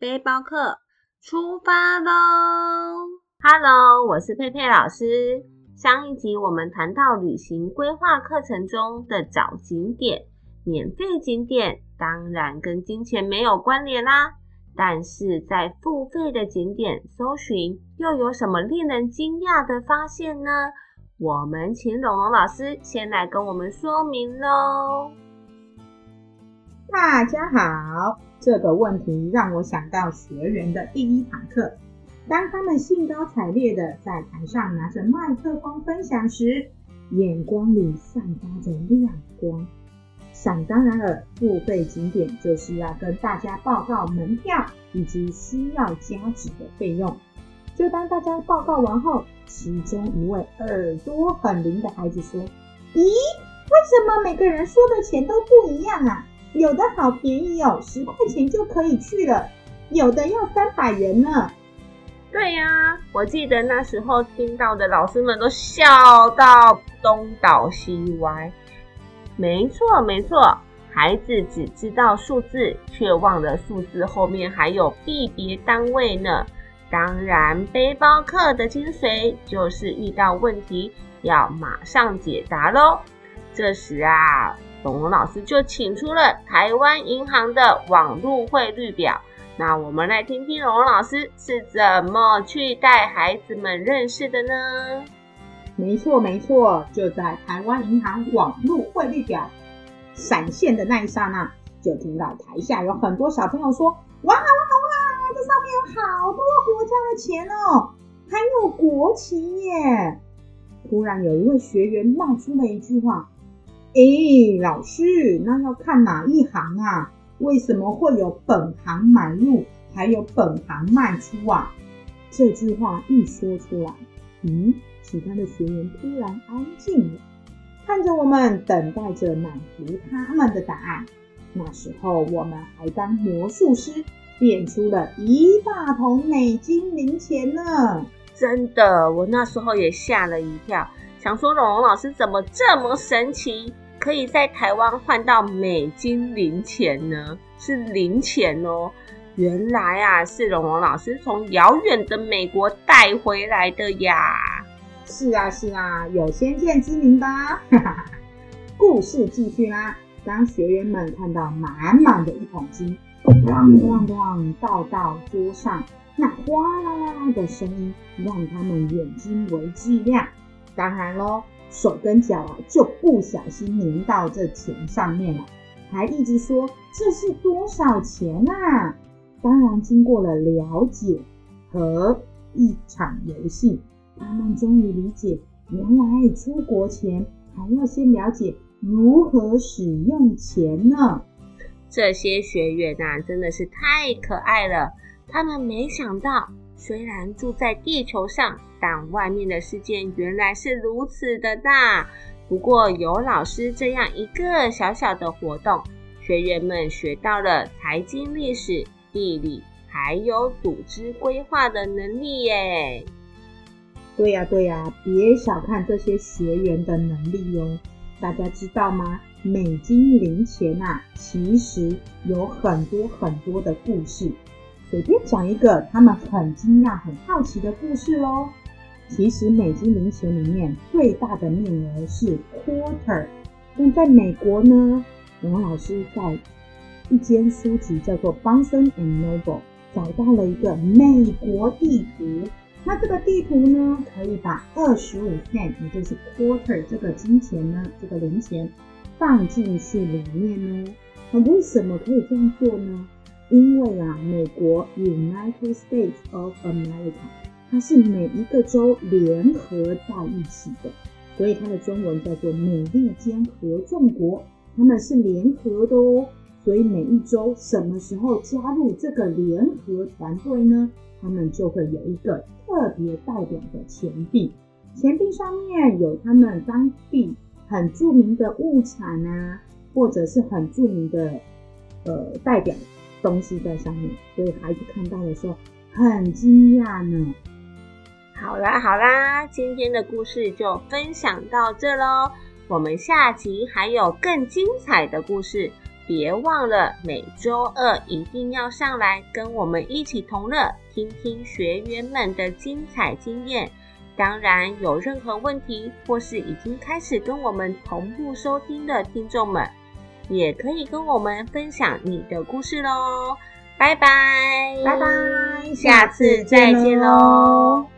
背包客出发喽！Hello，我是佩佩老师。上一集我们谈到旅行规划课程中的找景点，免费景点当然跟金钱没有关联啦。但是在付费的景点搜寻，又有什么令人惊讶的发现呢？我们请龙龙老师先来跟我们说明喽。大家好，这个问题让我想到学员的第一堂课。当他们兴高采烈的在台上拿着麦克风分享时，眼光里散发着亮光。想当然了，付费景点就是要跟大家报告门票以及需要加值的费用。就当大家报告完后，其中一位耳朵很灵的孩子说：“咦，为什么每个人说的钱都不一样啊？”有的好便宜哦，十块钱就可以去了；有的要三百元呢。对呀，我记得那时候听到的老师们都笑到东倒西歪。没错没错，孩子只知道数字，却忘了数字后面还有币别单位呢。当然，背包客的精髓就是遇到问题要马上解答喽。这时啊。龙龙老师就请出了台湾银行的网络汇率表，那我们来听听龙龙老师是怎么去带孩子们认识的呢？没错没错，就在台湾银行网络汇率表闪现的那一刹那，就听到台下有很多小朋友说：“哇哇哇！这上面有好多国家的钱哦，还有国旗耶！”突然有一位学员冒出了一句话。哎，老师，那要看哪一行啊？为什么会有本行买入，还有本行卖出啊？这句话一说出来，嗯，其他的学员突然安静了，看着我们，等待着满足他们的答案。那时候我们还当魔术师，变出了一大桶美金零钱呢！真的，我那时候也吓了一跳，想说龙龙老师怎么这么神奇？可以在台湾换到美金零钱呢，是零钱哦。原来啊，是龙龙老师从遥远的美国带回来的呀。是啊，是啊，有先见之明吧。故事继续啦。当学员们看到满满的一桶金，咣咣咣倒到桌上，那哗啦啦啦的声音让他们眼睛为之一亮。当然喽。手跟脚啊，就不小心粘到这钱上面了，还一直说这是多少钱啊？当然，经过了了解和一场游戏，他们终于理解，原来出国前还要先了解如何使用钱呢。这些学员啊，真的是太可爱了，他们没想到。虽然住在地球上，但外面的世界原来是如此的大。不过有老师这样一个小小的活动，学员们学到了财经、历史、地理，还有组织规划的能力耶。对呀，对呀，别小看这些学员的能力哦。大家知道吗？美金零钱啊，其实有很多很多的故事。随便讲一个他们很惊讶、很好奇的故事喽。其实美金零钱里面最大的面额是 quarter，但在美国呢，王老师在一间书籍叫做 Barnes and Noble 找到了一个美国地图。那这个地图呢，可以把二十五片也就是 quarter 这个金钱呢，这个零钱放进去里面呢。那为什么可以这样做呢？因为啊，美国 United States of America，它是每一个州联合在一起的，所以它的中文叫做美利坚合众国。他们是联合的哦，所以每一州什么时候加入这个联合团队呢？他们就会有一个特别代表的钱币，钱币上面有他们当地很著名的物产啊，或者是很著名的呃代表。东西在上面，所以孩子看到的时候很惊讶呢。好啦好啦，今天的故事就分享到这喽。我们下集还有更精彩的故事，别忘了每周二一定要上来跟我们一起同乐，听听学员们的精彩经验。当然，有任何问题或是已经开始跟我们同步收听的听众们，也可以跟我们分享你的故事喽。拜拜，拜拜，下次再见喽。